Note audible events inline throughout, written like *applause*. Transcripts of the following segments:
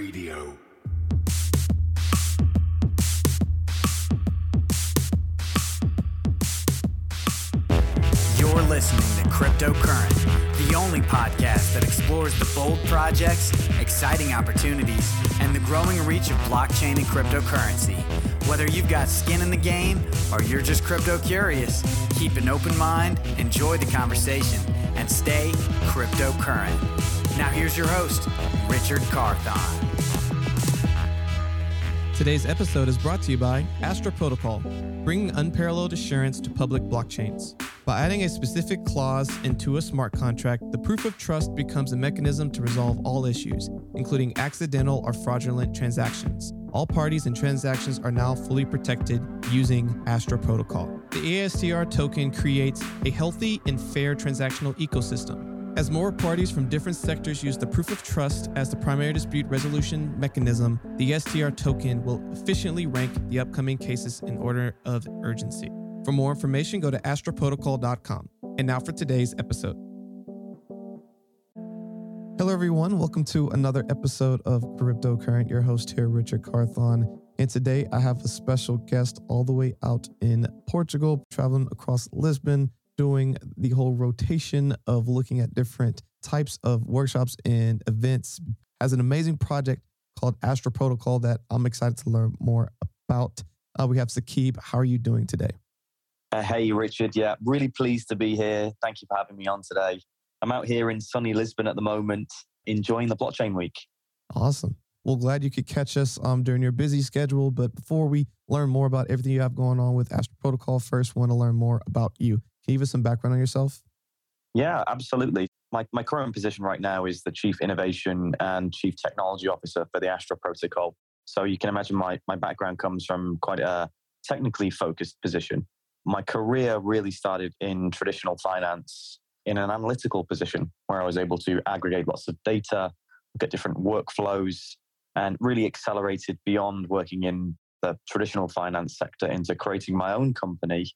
Radio. You're listening to Cryptocurrent, the only podcast that explores the bold projects, exciting opportunities, and the growing reach of blockchain and cryptocurrency. Whether you've got skin in the game or you're just crypto curious, keep an open mind, enjoy the conversation, and stay cryptocurrent. Now, here's your host, Richard Carthon. Today's episode is brought to you by Astra Protocol, bringing unparalleled assurance to public blockchains. By adding a specific clause into a smart contract, the proof of trust becomes a mechanism to resolve all issues, including accidental or fraudulent transactions. All parties and transactions are now fully protected using Astra Protocol. The ASTR token creates a healthy and fair transactional ecosystem. As more parties from different sectors use the proof of trust as the primary dispute resolution mechanism, the STR token will efficiently rank the upcoming cases in order of urgency. For more information, go to astraprotocol.com. And now for today's episode. Hello, everyone. Welcome to another episode of Cryptocurrent. Your host here, Richard Carthon. And today I have a special guest all the way out in Portugal, traveling across Lisbon, doing the whole rotation of looking at different types of workshops and events. Has an amazing project called Astra Protocol that I'm excited to learn more about. Uh, we have Sakib. How are you doing today? Uh, hey, Richard. Yeah, really pleased to be here. Thank you for having me on today. I'm out here in sunny Lisbon at the moment, enjoying the blockchain week. Awesome. Well, glad you could catch us um, during your busy schedule. But before we learn more about everything you have going on with Astra Protocol, first want to learn more about you. Can you give us some background on yourself? Yeah, absolutely. My, my current position right now is the Chief Innovation and Chief Technology Officer for the Astra Protocol. So you can imagine my, my background comes from quite a technically focused position. My career really started in traditional finance in an analytical position where I was able to aggregate lots of data, look at different workflows, and really accelerated beyond working in the traditional finance sector into creating my own company,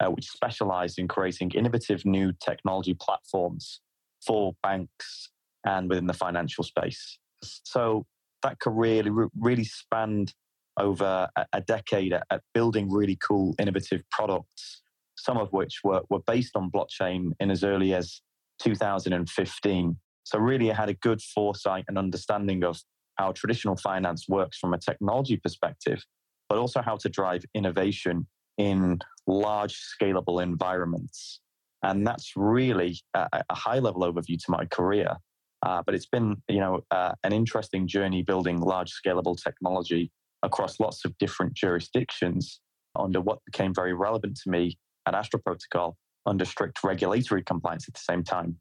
uh, which specialized in creating innovative new technology platforms for banks and within the financial space. So that career really spanned over a decade at building really cool, innovative products some of which were, were based on blockchain in as early as 2015. So, really, I had a good foresight and understanding of how traditional finance works from a technology perspective, but also how to drive innovation in large, scalable environments. And that's really a, a high level overview to my career. Uh, but it's been, you know, uh, an interesting journey building large, scalable technology across lots of different jurisdictions under what became very relevant to me at Astra Protocol under strict regulatory compliance at the same time.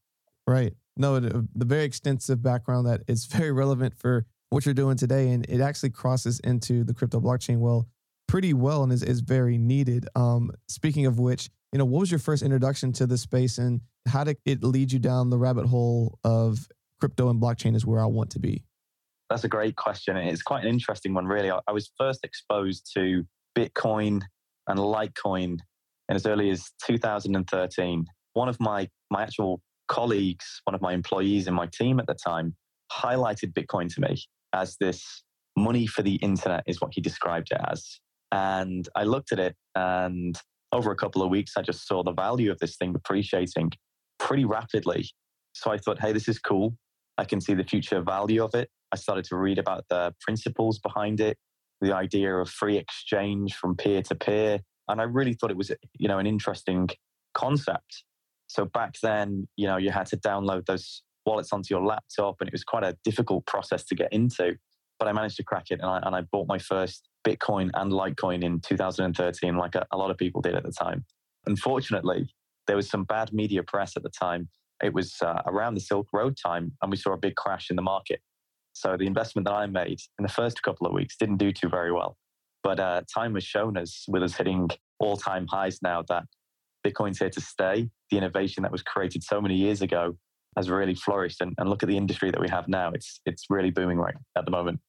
Right. No, the, the very extensive background that is very relevant for what you're doing today, and it actually crosses into the crypto blockchain well pretty well and is, is very needed. Um, speaking of which, you know, what was your first introduction to this space and how did it lead you down the rabbit hole of crypto and blockchain is where I want to be? That's a great question. It's quite an interesting one, really. I was first exposed to Bitcoin and Litecoin and as early as 2013, one of my, my actual colleagues, one of my employees in my team at the time, highlighted Bitcoin to me as this money for the internet, is what he described it as. And I looked at it, and over a couple of weeks, I just saw the value of this thing appreciating pretty rapidly. So I thought, hey, this is cool. I can see the future value of it. I started to read about the principles behind it, the idea of free exchange from peer to peer, and I really thought it was, you know, an interesting concept. So back then, you know, you had to download those wallets onto your laptop, and it was quite a difficult process to get into. But I managed to crack it, and I, and I bought my first Bitcoin and Litecoin in 2013, like a, a lot of people did at the time. Unfortunately, there was some bad media press at the time. It was uh, around the Silk Road time, and we saw a big crash in the market. So the investment that I made in the first couple of weeks didn't do too very well. But uh, time has shown us, with us hitting all time highs now, that Bitcoin's here to stay. The innovation that was created so many years ago has really flourished. And, and look at the industry that we have now. It's, it's really booming right at the moment.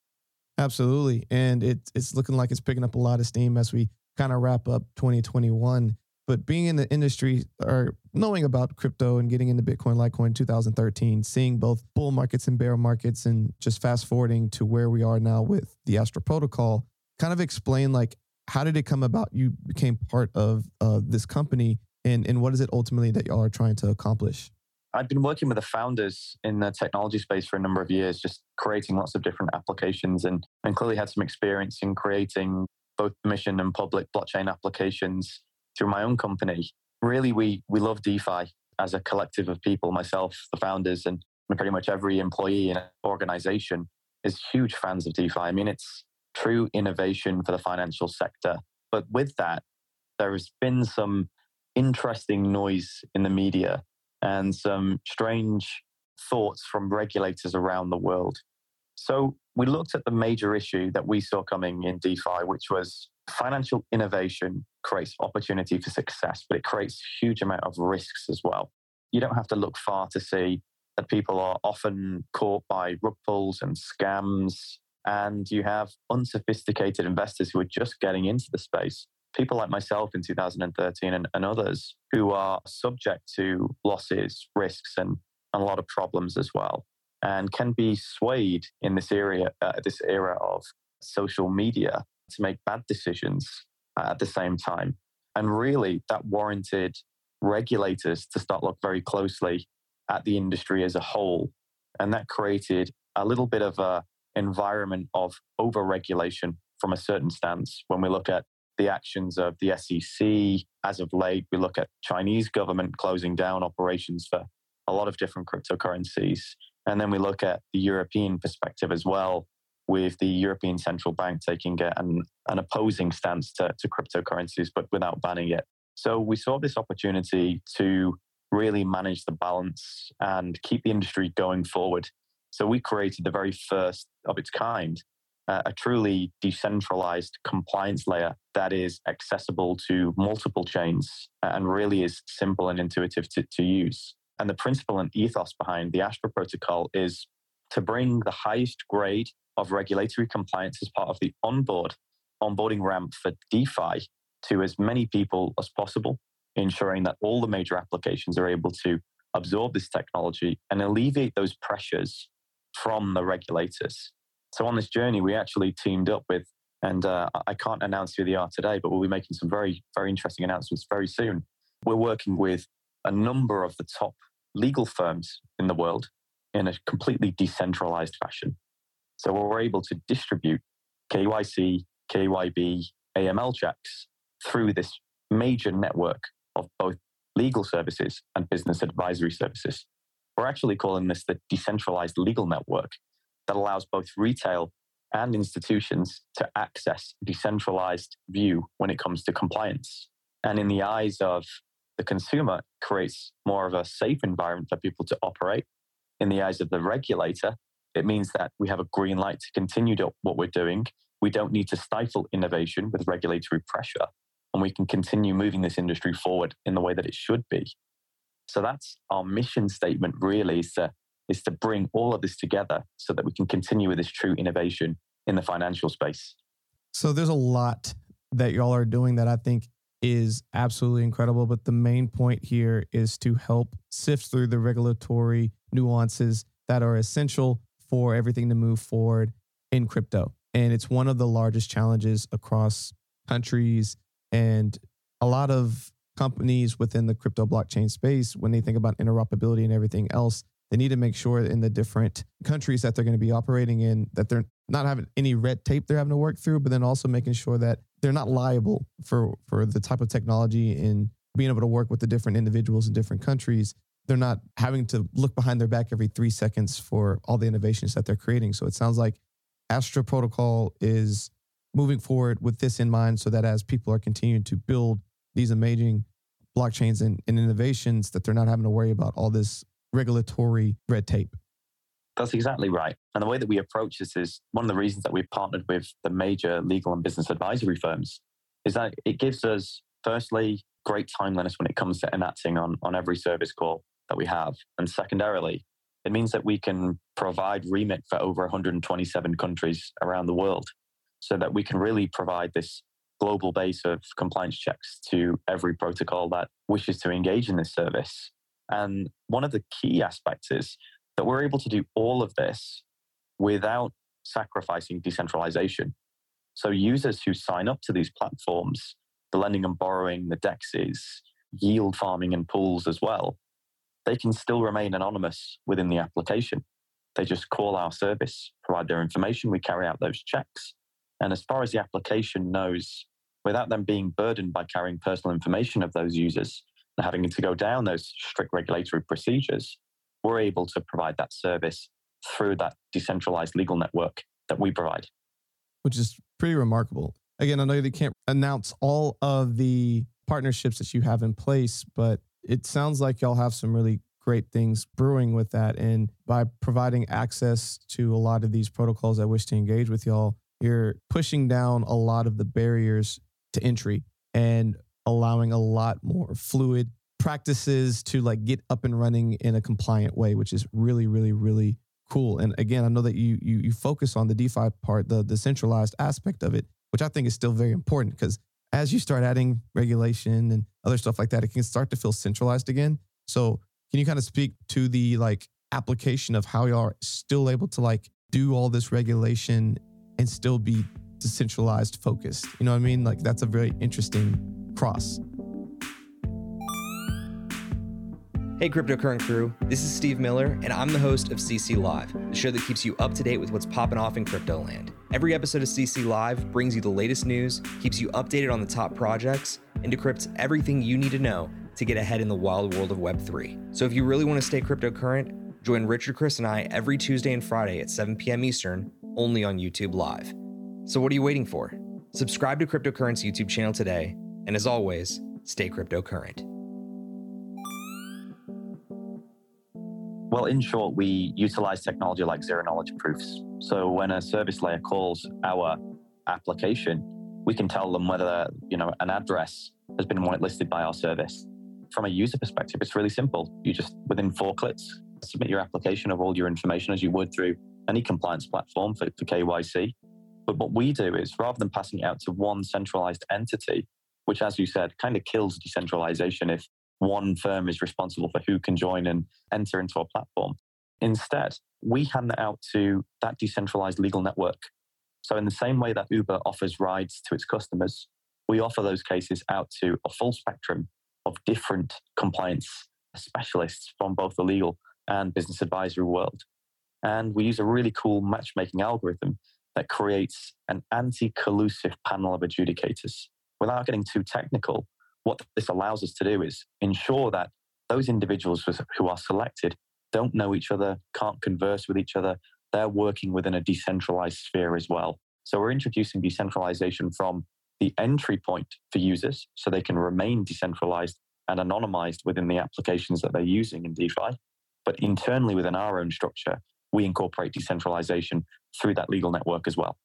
Absolutely. And it, it's looking like it's picking up a lot of steam as we kind of wrap up 2021. but being in the industry or knowing about crypto and getting into Bitcoin, Litecoin 2013, seeing both bull markets and bear markets, and just fast forwarding to where we are now with the Astra Protocol, kind of explain like how did it come about? You became part of uh, this company, and and what is it ultimately that y'all are trying to accomplish? I've been working with the founders in the technology space for a number of years, just creating lots of different applications, and and clearly had some experience in creating both mission and public blockchain applications through my own company. Really, we we love DeFi as a collective of people. Myself, the founders, and pretty much every employee in an organization is huge fans of DeFi. I mean, it's true innovation for the financial sector. But with that, there has been some interesting noise in the media and some strange thoughts from regulators around the world. So we looked at the major issue that we saw coming in DeFi, which was financial innovation creates opportunity for success, but it creates a huge amount of risks as well. You don't have to look far to see that people are often caught by rug pulls and scams, and you have unsophisticated investors who are just getting into the space. People like myself in 2013 and, and others who are subject to losses, risks, and, and a lot of problems as well, and can be swayed in this area, uh, this era of social media to make bad decisions uh, at the same time. And really, that warranted regulators to start look very closely at the industry as a whole. And that created a little bit of a environment of over-regulation from a certain stance. When we look at the actions of the SEC as of late, we look at Chinese government closing down operations for a lot of different cryptocurrencies. And then we look at the European perspective as well, with the European Central Bank taking an, an opposing stance to, to cryptocurrencies, but without banning it. So we saw this opportunity to really manage the balance and keep the industry going forward. So we created the very first of its kind, a truly decentralized compliance layer that is accessible to multiple chains and really is simple and intuitive to, to use. And the principle and ethos behind the Astra protocol is to bring the highest grade of regulatory compliance as part of the onboard onboarding ramp for DeFi to as many people as possible, ensuring that all the major applications are able to absorb this technology and alleviate those pressures from the regulators. So on this journey, we actually teamed up with, and uh, I can't announce who they are today, but we'll be making some very, very interesting announcements very soon. We're working with a number of the top legal firms in the world in a completely decentralized fashion. So we're able to distribute KYC, KYB, AML checks through this major network of both legal services and business advisory services. We're actually calling this the decentralized legal network that allows both retail and institutions to access a decentralized view when it comes to compliance. And in the eyes of the consumer, creates more of a safe environment for people to operate. In the eyes of the regulator, it means that we have a green light to continue to what we're doing. We don't need to stifle innovation with regulatory pressure, and we can continue moving this industry forward in the way that it should be. So that's our mission statement really is to, is to bring all of this together so that we can continue with this true innovation in the financial space. So there's a lot that y'all are doing that I think is absolutely incredible. But the main point here is to help sift through the regulatory nuances that are essential for everything to move forward in crypto. And it's one of the largest challenges across countries and a lot of companies within the crypto blockchain space when they think about interoperability and everything else they need to make sure in the different countries that they're going to be operating in that they're not having any red tape they're having to work through but then also making sure that they're not liable for for the type of technology and being able to work with the different individuals in different countries they're not having to look behind their back every three seconds for all the innovations that they're creating. So it sounds like Astra Protocol is moving forward with this in mind so that as people are continuing to build these amazing blockchains and, and innovations, that they're not having to worry about all this regulatory red tape. That's exactly right. And the way that we approach this is one of the reasons that we've partnered with the major legal and business advisory firms is that it gives us, firstly, great timeliness when it comes to enacting on, on every service call that we have. And secondarily, it means that we can provide remit for over 127 countries around the world so that we can really provide this global base of compliance checks to every protocol that wishes to engage in this service. And one of the key aspects is that we're able to do all of this without sacrificing decentralization. So users who sign up to these platforms, the lending and borrowing, the DEXs, yield farming and pools as well, they can still remain anonymous within the application. They just call our service, provide their information, we carry out those checks. And as far as the application knows, without them being burdened by carrying personal information of those users having to go down those strict regulatory procedures, we're able to provide that service through that decentralized legal network that we provide. Which is pretty remarkable. Again, I know they can't announce all of the partnerships that you have in place, but it sounds like y'all have some really great things brewing with that. And by providing access to a lot of these protocols I wish to engage with y'all, you're pushing down a lot of the barriers to entry and allowing a lot more fluid practices to like get up and running in a compliant way, which is really, really, really cool. And again, I know that you you you focus on the DeFi part, the the centralized aspect of it, which I think is still very important because as you start adding regulation and other stuff like that, it can start to feel centralized again. So can you kind of speak to the like application of how you are still able to like do all this regulation and still be decentralized focused? You know what I mean? Like that's a very interesting cross. Hey, Cryptocurrent crew, this is Steve Miller, and I'm the host of CC Live, the show that keeps you up to date with what's popping off in crypto land. Every episode of CC Live brings you the latest news, keeps you updated on the top projects, and decrypts everything you need to know to get ahead in the wild world of Web3. So if you really want to stay cryptocurrent, join Richard, Chris, and I every Tuesday and Friday at 7 p.m. Eastern, only on YouTube Live. So what are you waiting for? Subscribe to Cryptocurrent's YouTube channel today, and as always, stay cryptocurrent. Well, in short, we utilize technology like zero knowledge proofs. So when a service layer calls our application, we can tell them whether you know an address has been whitelisted by our service. From a user perspective, it's really simple. You just within four clicks submit your application of all your information as you would through any compliance platform for, for KYC. But what we do is rather than passing it out to one centralized entity, which, as you said, kind of kills decentralization if one firm is responsible for who can join and enter into a platform. Instead, we hand that out to that decentralized legal network. So, in the same way that Uber offers rides to its customers, we offer those cases out to a full spectrum of different compliance specialists from both the legal and business advisory world. And we use a really cool matchmaking algorithm that creates an anti collusive panel of adjudicators. Without getting too technical, what this allows us to do is ensure that those individuals who are selected don't know each other, can't converse with each other. They're working within a decentralized sphere as well. So we're introducing decentralization from the entry point for users so they can remain decentralized and anonymized within the applications that they're using in DeFi. But internally within our own structure, we incorporate decentralization through that legal network as well.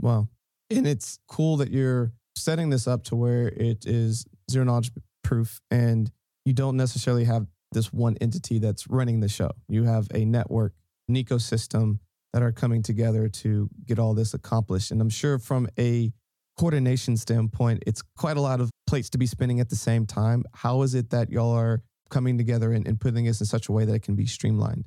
Wow. And it's cool that you're setting this up to where it is zero knowledge proof and you don't necessarily have this one entity that's running the show. You have a network, an ecosystem that are coming together to get all this accomplished. And I'm sure from a coordination standpoint, it's quite a lot of plates to be spinning at the same time. How is it that y'all are coming together and, and putting this in such a way that it can be streamlined?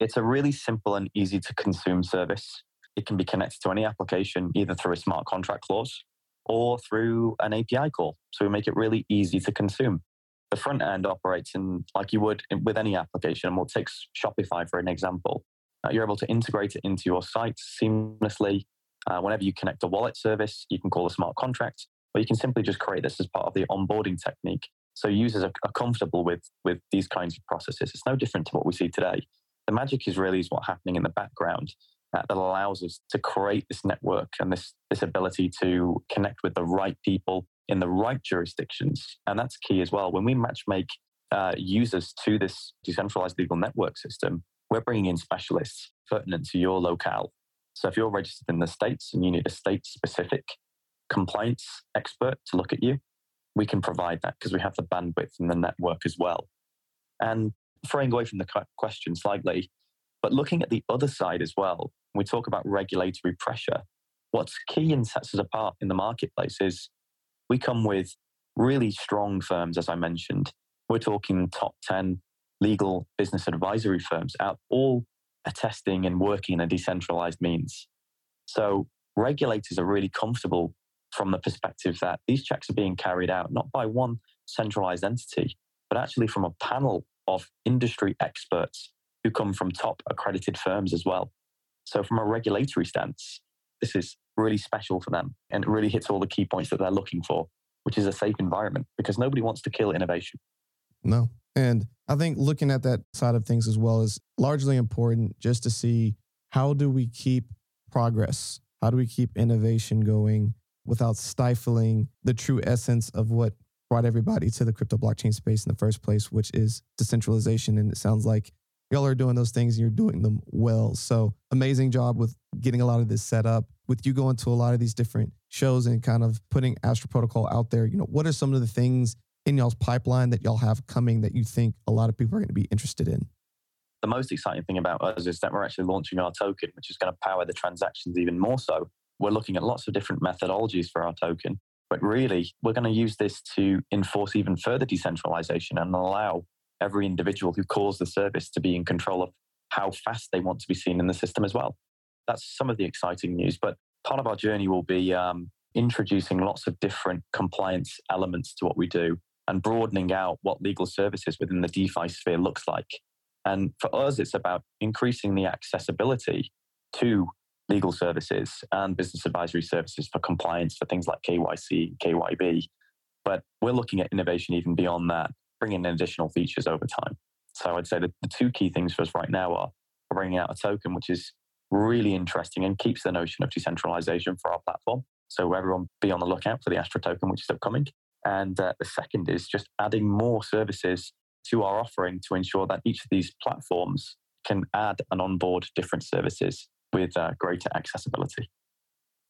It's a really simple and easy to consume service. It can be connected to any application, either through a smart contract clause or through an API call. So we make it really easy to consume. The front end operates in like you would with any application. And we'll take Shopify for an example. Uh, you're able to integrate it into your site seamlessly. Uh, whenever you connect a wallet service, you can call a smart contract, or you can simply just create this as part of the onboarding technique. So users are, are comfortable with, with these kinds of processes. It's no different to what we see today. The magic is really is what's happening in the background that allows us to create this network and this, this ability to connect with the right people in the right jurisdictions. And that's key as well. When we matchmake uh, users to this decentralized legal network system, we're bringing in specialists pertinent to your locale. So if you're registered in the States and you need a state specific compliance expert to look at you, we can provide that because we have the bandwidth and the network as well. And throwing away from the question slightly, but looking at the other side as well, we talk about regulatory pressure. What's key and sets us apart in the marketplace is we come with really strong firms, as I mentioned. We're talking top 10 legal business advisory firms out, all attesting and working in a decentralized means. So regulators are really comfortable from the perspective that these checks are being carried out not by one centralized entity, but actually from a panel of industry experts who come from top accredited firms as well. So, from a regulatory stance, this is really special for them and it really hits all the key points that they're looking for, which is a safe environment because nobody wants to kill innovation. No. And I think looking at that side of things as well is largely important just to see how do we keep progress? How do we keep innovation going without stifling the true essence of what brought everybody to the crypto blockchain space in the first place, which is decentralization. And it sounds like y'all are doing those things and you're doing them well. So amazing job with getting a lot of this set up. With you going to a lot of these different shows and kind of putting Astra Protocol out there, you know, what are some of the things in y'all's pipeline that y'all have coming that you think a lot of people are going to be interested in? The most exciting thing about us is that we're actually launching our token, which is going to power the transactions even more so. We're looking at lots of different methodologies for our token. But really, we're going to use this to enforce even further decentralization and allow every individual who calls the service to be in control of how fast they want to be seen in the system as well. That's some of the exciting news. But part of our journey will be um, introducing lots of different compliance elements to what we do and broadening out what legal services within the DeFi sphere looks like. And for us, it's about increasing the accessibility to legal services and business advisory services for compliance for things like KYC, KYB. But we're looking at innovation even beyond that, bringing in additional features over time. So I'd say that the two key things for us right now are bringing out a token which is really interesting and keeps the notion of decentralization for our platform. So everyone be on the lookout for the Astra token, which is upcoming. And uh, the second is just adding more services to our offering to ensure that each of these platforms can add and onboard different services with uh, greater accessibility.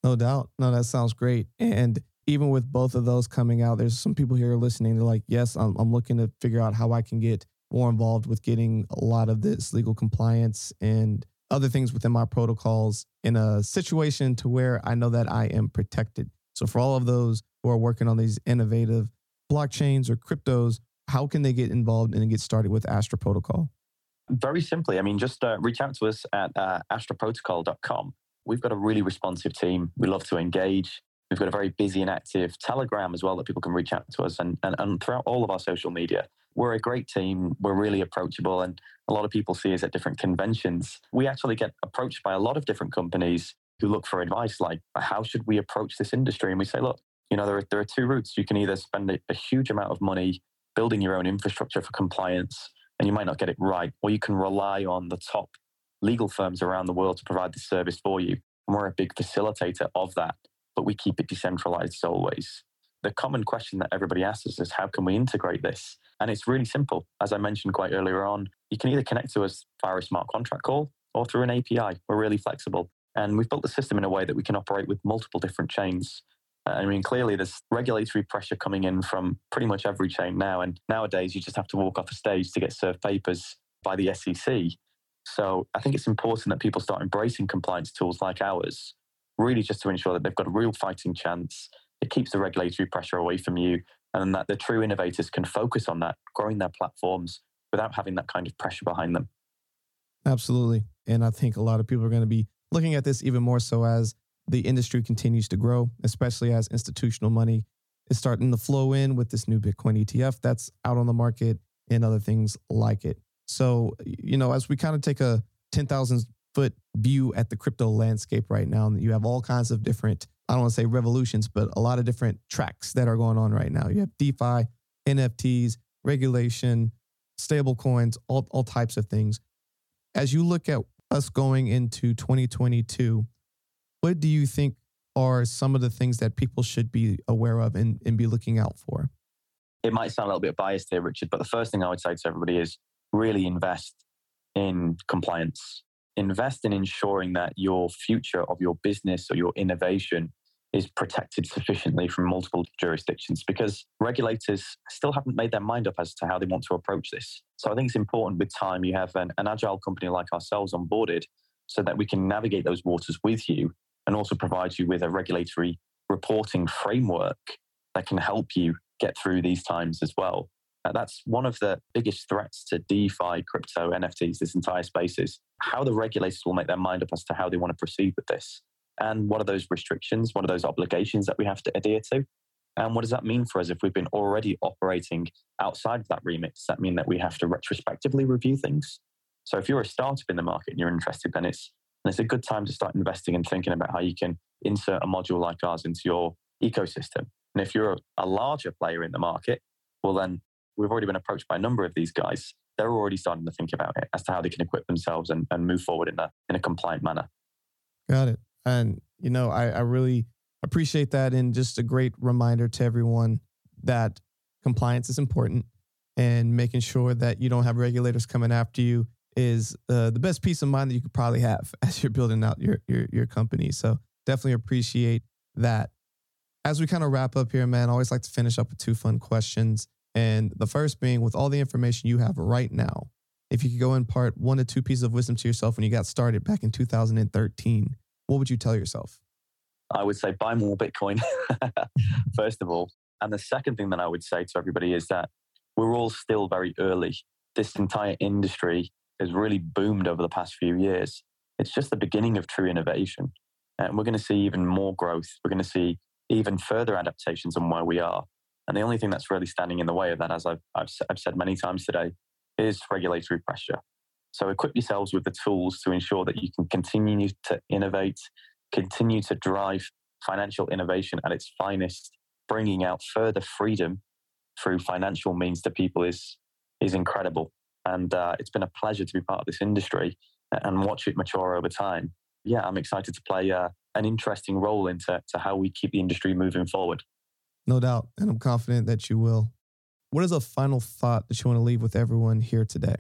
No doubt. No, that sounds great. And even with both of those coming out, there's some people here listening. They're like, yes, I'm, I'm looking to figure out how I can get more involved with getting a lot of this legal compliance and other things within my protocols in a situation to where I know that I am protected. So for all of those who are working on these innovative blockchains or cryptos, how can they get involved and get started with Astra Protocol? Very simply, I mean, just uh, reach out to us at uh, astraprotocol.com. We've got a really responsive team. We love to engage. We've got a very busy and active Telegram as well that people can reach out to us and, and, and throughout all of our social media. We're a great team. We're really approachable, and a lot of people see us at different conventions. We actually get approached by a lot of different companies who look for advice like, how should we approach this industry? And we say, look, you know, there are, there are two routes. You can either spend a, a huge amount of money building your own infrastructure for compliance and you might not get it right, or you can rely on the top legal firms around the world to provide the service for you. And we're a big facilitator of that, but we keep it decentralized as always. The common question that everybody asks us is how can we integrate this? And it's really simple. As I mentioned quite earlier on, you can either connect to us via a smart contract call or through an API. We're really flexible. And we've built the system in a way that we can operate with multiple different chains. Uh, I mean, clearly there's regulatory pressure coming in from pretty much every chain now. And nowadays, you just have to walk off a stage to get served papers by the SEC. So I think it's important that people start embracing compliance tools like ours, really just to ensure that they've got a real fighting chance. It keeps the regulatory pressure away from you, and that the true innovators can focus on that, growing their platforms without having that kind of pressure behind them. Absolutely. And I think a lot of people are going to be looking at this even more so as the industry continues to grow, especially as institutional money is starting to flow in with this new Bitcoin ETF that's out on the market and other things like it. So, you know, as we kind of take a 10,000 foot view at the crypto landscape right now, And you have all kinds of different, I don't want to say revolutions, but a lot of different tracks that are going on right now. You have DeFi, NFTs, regulation, stable coins, all, all types of things. As you look at us going into 2022, what do you think are some of the things that people should be aware of and, and be looking out for? It might sound a little bit biased here, Richard, but the first thing I would say to everybody is really invest in compliance. Invest in ensuring that your future of your business or your innovation is protected sufficiently from multiple jurisdictions because regulators still haven't made their mind up as to how they want to approach this. So I think it's important with time you have an, an agile company like ourselves onboarded so that we can navigate those waters with you and also provide you with a regulatory reporting framework that can help you get through these times as well. Uh, that's one of the biggest threats to DeFi, crypto, NFTs, this entire space is how the regulators will make their mind up as to how they want to proceed with this. And what are those restrictions? What are those obligations that we have to adhere to? And what does that mean for us if we've been already operating outside of that remit? Does that mean that we have to retrospectively review things? So if you're a startup in the market and you're interested, then it's, it's a good time to start investing and thinking about how you can insert a module like ours into your ecosystem. And if you're a larger player in the market, well, then we've already been approached by a number of these guys. They're already starting to think about it as to how they can equip themselves and, and move forward in a, in a compliant manner. Got it. And, you know, I, I really appreciate that. And just a great reminder to everyone that compliance is important and making sure that you don't have regulators coming after you is uh, the best peace of mind that you could probably have *laughs* as you're building out your, your, your company. So definitely appreciate that. As we kind of wrap up here, man, I always like to finish up with two fun questions. And the first being with all the information you have right now, if you could go impart one to two pieces of wisdom to yourself when you got started back in 2013, what would you tell yourself? I would say buy more Bitcoin, *laughs* first of all. And the second thing that I would say to everybody is that we're all still very early. This entire industry has really boomed over the past few years. It's just the beginning of true innovation. And we're going to see even more growth. We're going to see even further adaptations on where we are. And the only thing that's really standing in the way of that, as I've, I've, I've said many times today, is regulatory pressure. So equip yourselves with the tools to ensure that you can continue to innovate, continue to drive financial innovation at its finest, bringing out further freedom through financial means to people is is incredible. And uh, it's been a pleasure to be part of this industry and watch it mature over time. Yeah, I'm excited to play uh, an interesting role into to how we keep the industry moving forward. No doubt. And I'm confident that you will. What is a final thought that you want to leave with everyone here today?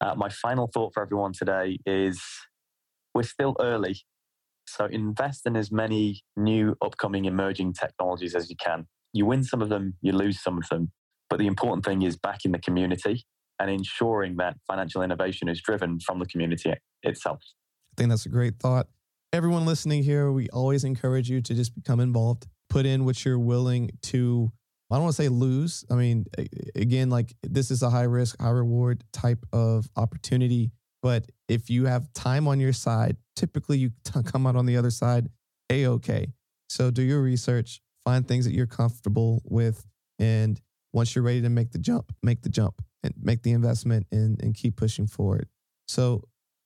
Uh, my final thought for everyone today is we're still early. So invest in as many new, upcoming, emerging technologies as you can. You win some of them, you lose some of them. But the important thing is backing the community and ensuring that financial innovation is driven from the community itself. I think that's a great thought. Everyone listening here, we always encourage you to just become involved, put in what you're willing to I don't want to say lose. I mean, again, like this is a high risk, high reward type of opportunity. But if you have time on your side, typically you t- come out on the other side a okay. So do your research, find things that you're comfortable with, and once you're ready to make the jump, make the jump and make the investment and, and keep pushing forward. So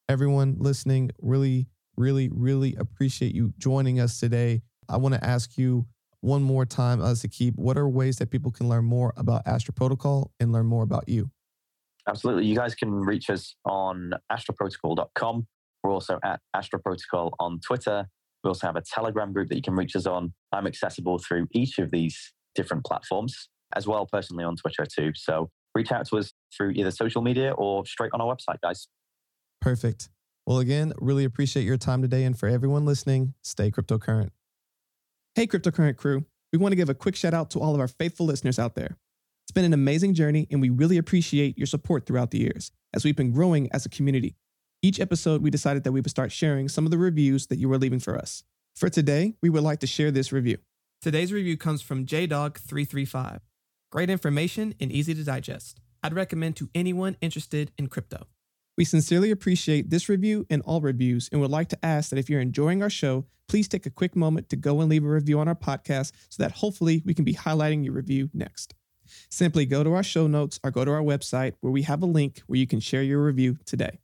everyone listening, really, really, really appreciate you joining us today. I want to ask you one more time as to keep what are ways that people can learn more about Astra Protocol and learn more about you? Absolutely. You guys can reach us on astraprotocol.com. We're also at Astra Protocol on Twitter. We also have a Telegram group that you can reach us on. I'm accessible through each of these different platforms, as well personally on Twitter too. So reach out to us through either social media or straight on our website, guys. Perfect. Well, again, really appreciate your time today. And for everyone listening, stay cryptocurrent. Hey, Cryptocurrent crew. We want to give a quick shout out to all of our faithful listeners out there. It's been an amazing journey, and we really appreciate your support throughout the years as we've been growing as a community. Each episode, we decided that we would start sharing some of the reviews that you were leaving for us. For today, we would like to share this review. Today's review comes from JDog335. Great information and easy to digest. I'd recommend to anyone interested in crypto. We sincerely appreciate this review and all reviews and would like to ask that if you're enjoying our show, please take a quick moment to go and leave a review on our podcast so that hopefully we can be highlighting your review next. Simply go to our show notes or go to our website where we have a link where you can share your review today.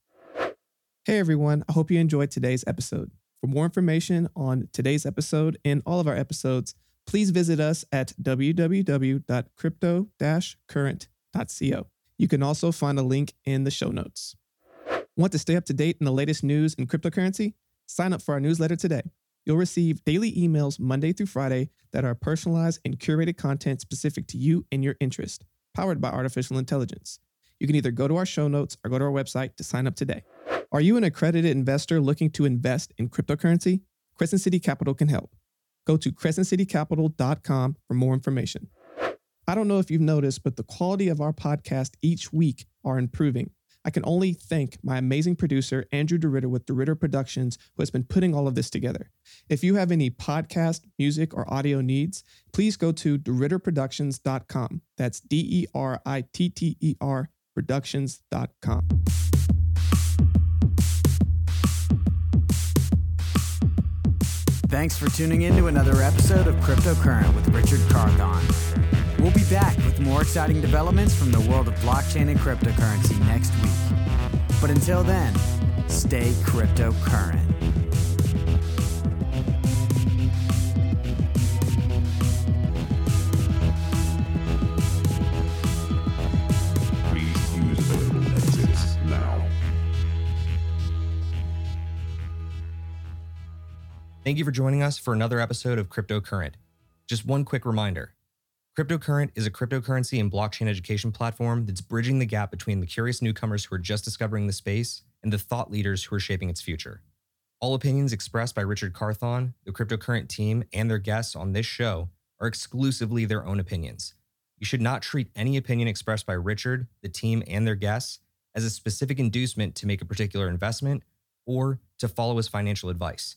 Hey everyone, I hope you enjoyed today's episode. For more information on today's episode and all of our episodes, please visit us at www.crypto-current.co. You can also find a link in the show notes. Want to stay up to date in the latest news in cryptocurrency? Sign up for our newsletter today. You'll receive daily emails Monday through Friday that are personalized and curated content specific to you and your interest, powered by artificial intelligence. You can either go to our show notes or go to our website to sign up today. Are you an accredited investor looking to invest in cryptocurrency? Crescent City Capital can help. Go to crescentcitycapital.com for more information. I don't know if you've noticed, but the quality of our podcast each week are improving. I can only thank my amazing producer, Andrew DeRitter with DeRitter Productions, who has been putting all of this together. If you have any podcast, music, or audio needs, please go to DeRitterProductions.com. That's D E R I T T E R Productions.com. Thanks for tuning in to another episode of Cryptocurrent with Richard Carthon. We'll be back with more exciting developments from the world of blockchain and cryptocurrency next week. But until then, stay cryptocurrent. Please use available exits now. Thank you for joining us for another episode of Cryptocurrent. Just one quick reminder Cryptocurrent is a cryptocurrency and blockchain education platform that's bridging the gap between the curious newcomers who are just discovering the space and the thought leaders who are shaping its future. All opinions expressed by Richard Carthon, the Cryptocurrent team, and their guests on this show are exclusively their own opinions. You should not treat any opinion expressed by Richard, the team, and their guests as a specific inducement to make a particular investment or to follow as financial advice.